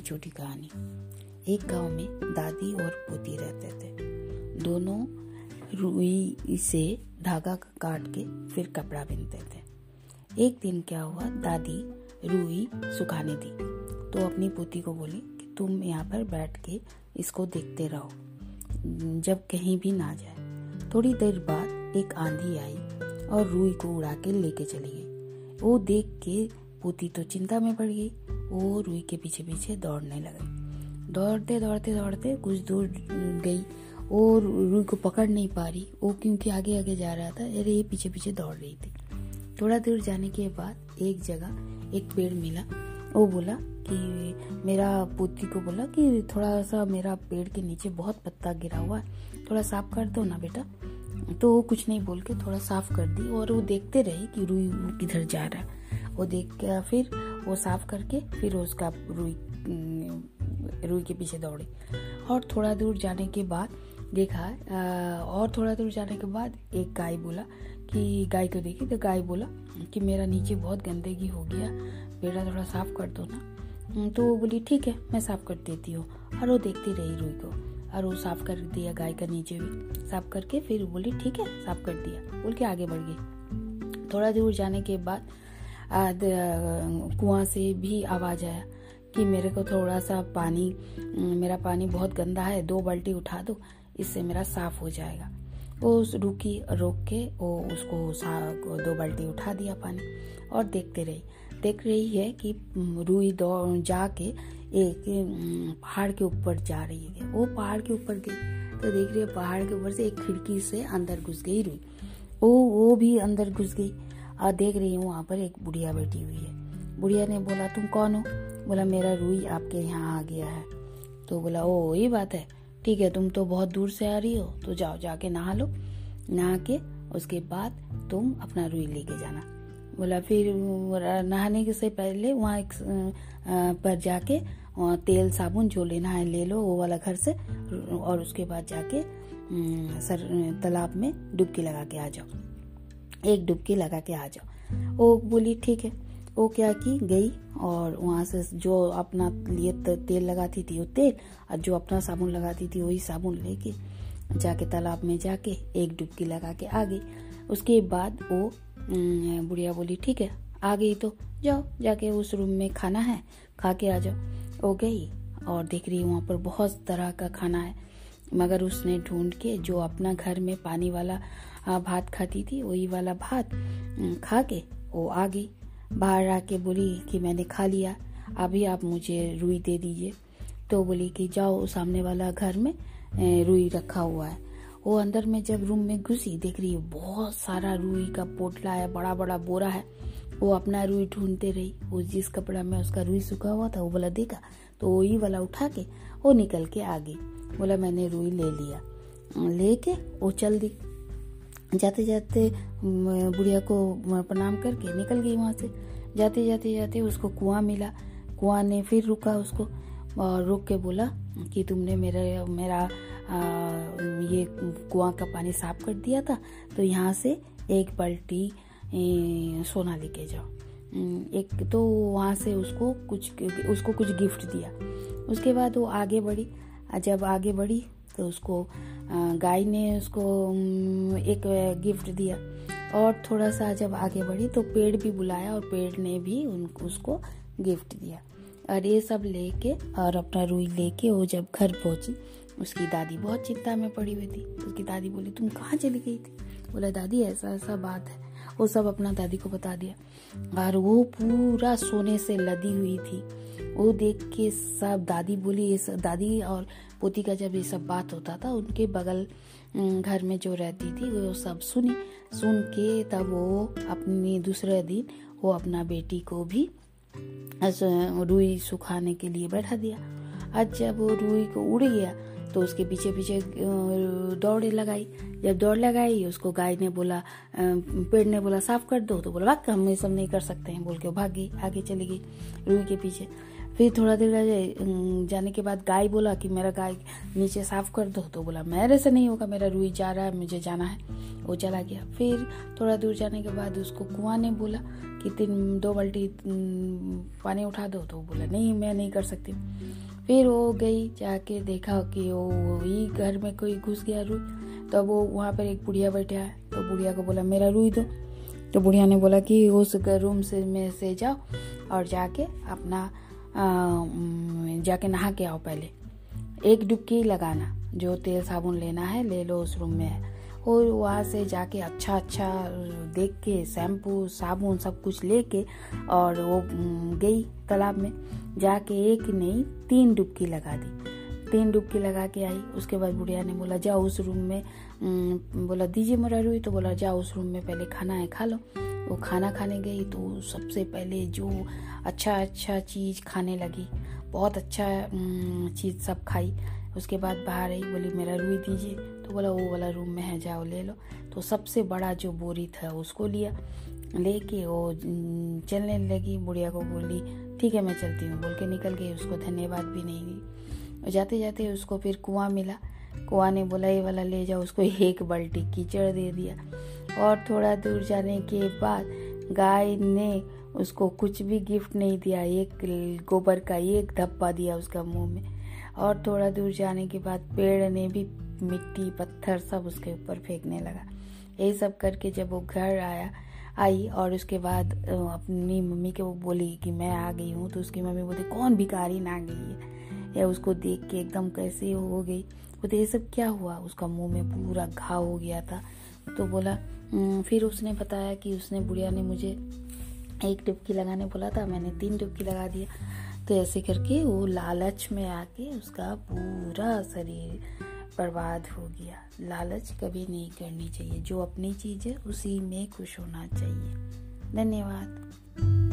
की छोटी कहानी। एक गाँव में दादी और पोती रहते थे। दोनों रुई से धागा काट के फिर कपड़ा बिनते थे। एक दिन क्या हुआ, दादी रुई सुखाने दी। तो अपनी पोती को बोली कि तुम यहाँ पर बैठ के इसको देखते रहो, जब कहीं भी ना जाए। थोड़ी देर बाद एक आंधी आई और रुई को उड़ा के लेके चली गई। वो देख के पोती तो चिंता में पड़ गई वो रुई के पीछे पीछे दौड़ने लगी। दौड़ते दौड़ते दौड़ते कुछ दूर गई वो रुई को पकड़ नहीं पा रही। वो क्योंकि आगे आगे जा रहा था, अरे ये पीछे पीछे दौड़ रही थी। थोड़ा दूर जाने के बाद एक जगह एक पेड़ मिला। वो बोला कि मेरा पोती को बोला कि थोड़ा सा मेरा पेड़ के नीचे बहुत पत्ता गिरा हुआ है, थोड़ा साफ़ कर दो ना बेटा। तो वो कुछ नहीं बोल के थोड़ा साफ़ कर दी और वो देखते रहे कि रुई किधर जा रहा है। वो देख के फिर वो साफ़ करके फिर उसका रुई रुई के पीछे दौड़ी। और थोड़ा दूर जाने के बाद देखा और थोड़ा दूर जाने के बाद एक गाय बोला कि, गाय को देखी तो गाय बोला कि मेरा नीचे बहुत गंदगी हो गया, बेटा थोड़ा साफ़ कर दो ना। तो वो बोली, ठीक है, मैं साफ़ कर देती हूँ। और वो देखती रही रुई को, और वो साफ़ कर दिया गाय का नीचे भी। साफ़ करके फिर बोली, ठीक है, साफ़ कर दिया। बोल के आगे बढ़ गई। थोड़ा दूर जाने के बाद कुआँ से भी आवाज़ आया कि मेरे को थोड़ा सा पानी मेरा पानी बहुत गंदा है, दो बाल्टी उठा दो, इससे मेरा साफ़ हो जाएगा। वो रुकी, रोक के वो उसको दो बाल्टी उठा दिया पानी और देखते रही। देख रही है कि रुई दौड़ जाके एक पहाड़ के ऊपर जा रही है। वो पहाड़ के ऊपर गई तो देख रही है पहाड़ के ऊपर से एक खिड़की से अंदर घुस गई रुई। वो वो भी अंदर घुस गई। और देख रही हूँ वहाँ पर एक बुढ़िया बैठी हुई है। बुढ़िया ने बोला, तुम कौन हो? बोला, मेरा रुई आपके यहाँ आ गया है। तो बोला, ओ, ये बात है। ठीक है, तुम तो बहुत दूर से आ रही हो तो जाओ, जाके नहा लो। नहा के उसके बाद तुम अपना रुई लेके जाना। बोला, फिर नहाने के से पहले वहाँ एक पर जाके तेल, साबुन जो लेना है ले लो, वो वाला घर से, और उसके बाद जाके सर तालाब में डुबकी लगा के आ जाओ। एक डुबकी लगा के आ जाओ। वो बोली, ठीक है। वो क्या की, गई और वहाँ से जो अपना लिए तेल लगाती थी वो तेल और जो अपना साबुन लगाती थी वही साबुन लेके जाके तालाब में जाके एक डुबकी लगा के आ गई। उसके बाद वो बुढ़िया बोली, ठीक है, आ गई तो जाओ, जाके उस रूम में खाना है, खा के आ जाओ। वो गई और देख रही वहाँ पर बहुत तरह का खाना है। मगर उसने ढूंढ के जो अपना घर में पानी वाला भात खाती थी, वही वाला भात खा के वो आ गई। बाहर आके बोली कि मैंने खा लिया, अभी आप मुझे रुई दे दीजिए। तो बोली कि जाओ सामने वाला घर में रुई रखा हुआ है। वो अंदर में जब रूम में घुसी, देख रही है, बहुत सारा रुई का पोटला है बड़ा बड़ा बोरा है। वो अपना रुई ढूंढते रही। वो जिस कपड़ा में उसका रुई सूखा हुआ था, वो बोला, देखा। तो वही वाला उठा के वो निकल के आ गई। बोला, मैंने रुई ले लिया। लेके वो चल दी। जाते जाते बुढ़िया को प्रणाम करके निकल गई वहाँ से। जाते जाते जाते उसको कुआँ मिला। कुआँ ने फिर रुका उसको और रुक के बोला कि तुमने मेरा मेरा आ, ये कुआँ का पानी साफ़ कर दिया था तो यहाँ से एक बाल्टी सोना लेके जाओ। एक तो वहाँ से उसको कुछ उसको कुछ गिफ्ट दिया। उसके बाद वो आगे बढ़ी। जब आगे बढ़ी तो उसको गाय ने उसको एक गिफ्ट दिया। और थोड़ा सा जब आगे बढ़ी तो पेड़ भी बुलाया और पेड़ ने भी उनको उसको गिफ्ट दिया। और ये सब लेके और अपना रुई लेके वो जब घर पहुँची, उसकी दादी बहुत चिंता में पड़ी हुई थी। उसकी दादी बोली, तुम कहाँ चली गई थी? बोला, दादी, ऐसा ऐसा बात है। वो सब अपना दादी को बता दिया। और वो पूरा सोने से लदी हुई थी। वो देख के सब दादी बोली, ये सब दादी और पोती का जब ये सब बात होता था, उनके बगल घर में जो रहती थी, वो सब सुनी, सुन के तब वो अपनी दूसरे दिन वो अपना बेटी को भी रुई सुखाने के लिए बैठा दिया। आज जब वो रुई को उड़ गया तो उसके पीछे पीछे दौड़े लगाई। जब दौड़ लगाई, उसको गाय ने बोला पेड़ ने बोला, साफ़ कर दो। तो बोला भाग हम ये सब नहीं कर सकते हैं। बोल के भाग गई आगे चली गई रुई के पीछे। फिर थोड़ा देर जाने के बाद गाय बोला कि मेरा गाय नीचे साफ़ कर दो तो बोला मेरे से नहीं होगा, मेरा रुई जा रहा है, मुझे जाना है। वो चला गया। फिर थोड़ा दूर जाने के बाद उसको कुआँ ने बोला कि तीन, दो बाल्टी पानी उठा दो तो बोला, नहीं, मैं नहीं कर सकती। फिर वो गई, जाके देखा कि वो, वही घर में कोई घुस गया रुई। तो वो वहाँ पर एक बुढ़िया बैठा है तो बुढ़िया को बोला, मेरा रुई दो। तो बुढ़िया ने बोला कि उस रूम से, में से जाओ और जाके अपना जाके नहा के आओ पहले। एक डुबकी लगाना, जो तेल साबुन लेना है, ले लो उस रूम में। और वहाँ से जाके अच्छा अच्छा देख के शैम्पू, साबुन सब कुछ लेके, और वो गई तालाब में। जाके एक नहीं, तीन डुबकी लगा दी। तीन डुबकी लगा के आई। उसके बाद बुढ़िया ने बोला, जाओ उस रूम में। बोला, दीजिए मोरा रुई तो बोला, जाओ उस रूम में पहले खाना है, खा लो। वो खाना खाने गई तो सबसे पहले जो अच्छा अच्छा चीज़ खाने लगी। बहुत अच्छा चीज़ सब खाई। उसके बाद बाहर आई, बोली, मेरा रुई दीजिए। तो बोला, वो वाला रूम में है, जाओ, ले लो। तो सबसे बड़ा जो बोरी था, उसको लिया, लेके वो चलने लगी। बुढ़िया को बोली, ठीक है, मैं चलती हूँ। बोल के निकल गई, उसको धन्यवाद भी नहीं दी जाते जाते उसको फिर कुआँ मिला। कुआँ ने बोला, ये वाला ले जाओ। उसको एक बाल्टी कीचड़ दे दिया। और थोड़ा दूर जाने के बाद गाय ने उसको कुछ भी गिफ्ट नहीं दिया, एक गोबर का एक धब्बा दिया उसका मुँह में। और थोड़ा दूर जाने के बाद पेड़ ने भी मिट्टी, पत्थर सब उसके ऊपर फेंकने लगा। यही सब करके जब वो घर आया, आई और उसके बाद अपनी मम्मी के वो बोली कि मैं आ गई हूँ तो उसकी मम्मी बोली, कौन भिखारी ना गई है? या उसको देख के एकदम कैसे हो गई। बोलते, ये सब क्या हुआ? उसका मुँह में पूरा घाव हो गया था। तो बोला फिर उसने बताया कि उसने बुढ़िया ने मुझे एक डुबकी लगाने बोला था, मैंने तीन डुबकी लगा दिया। तो ऐसे करके वो लालच में आके उसका पूरा शरीर बर्बाद हो गया। लालच कभी नहीं करनी चाहिए, जो अपनी चीज़ है उसी में खुश होना चाहिए। धन्यवाद।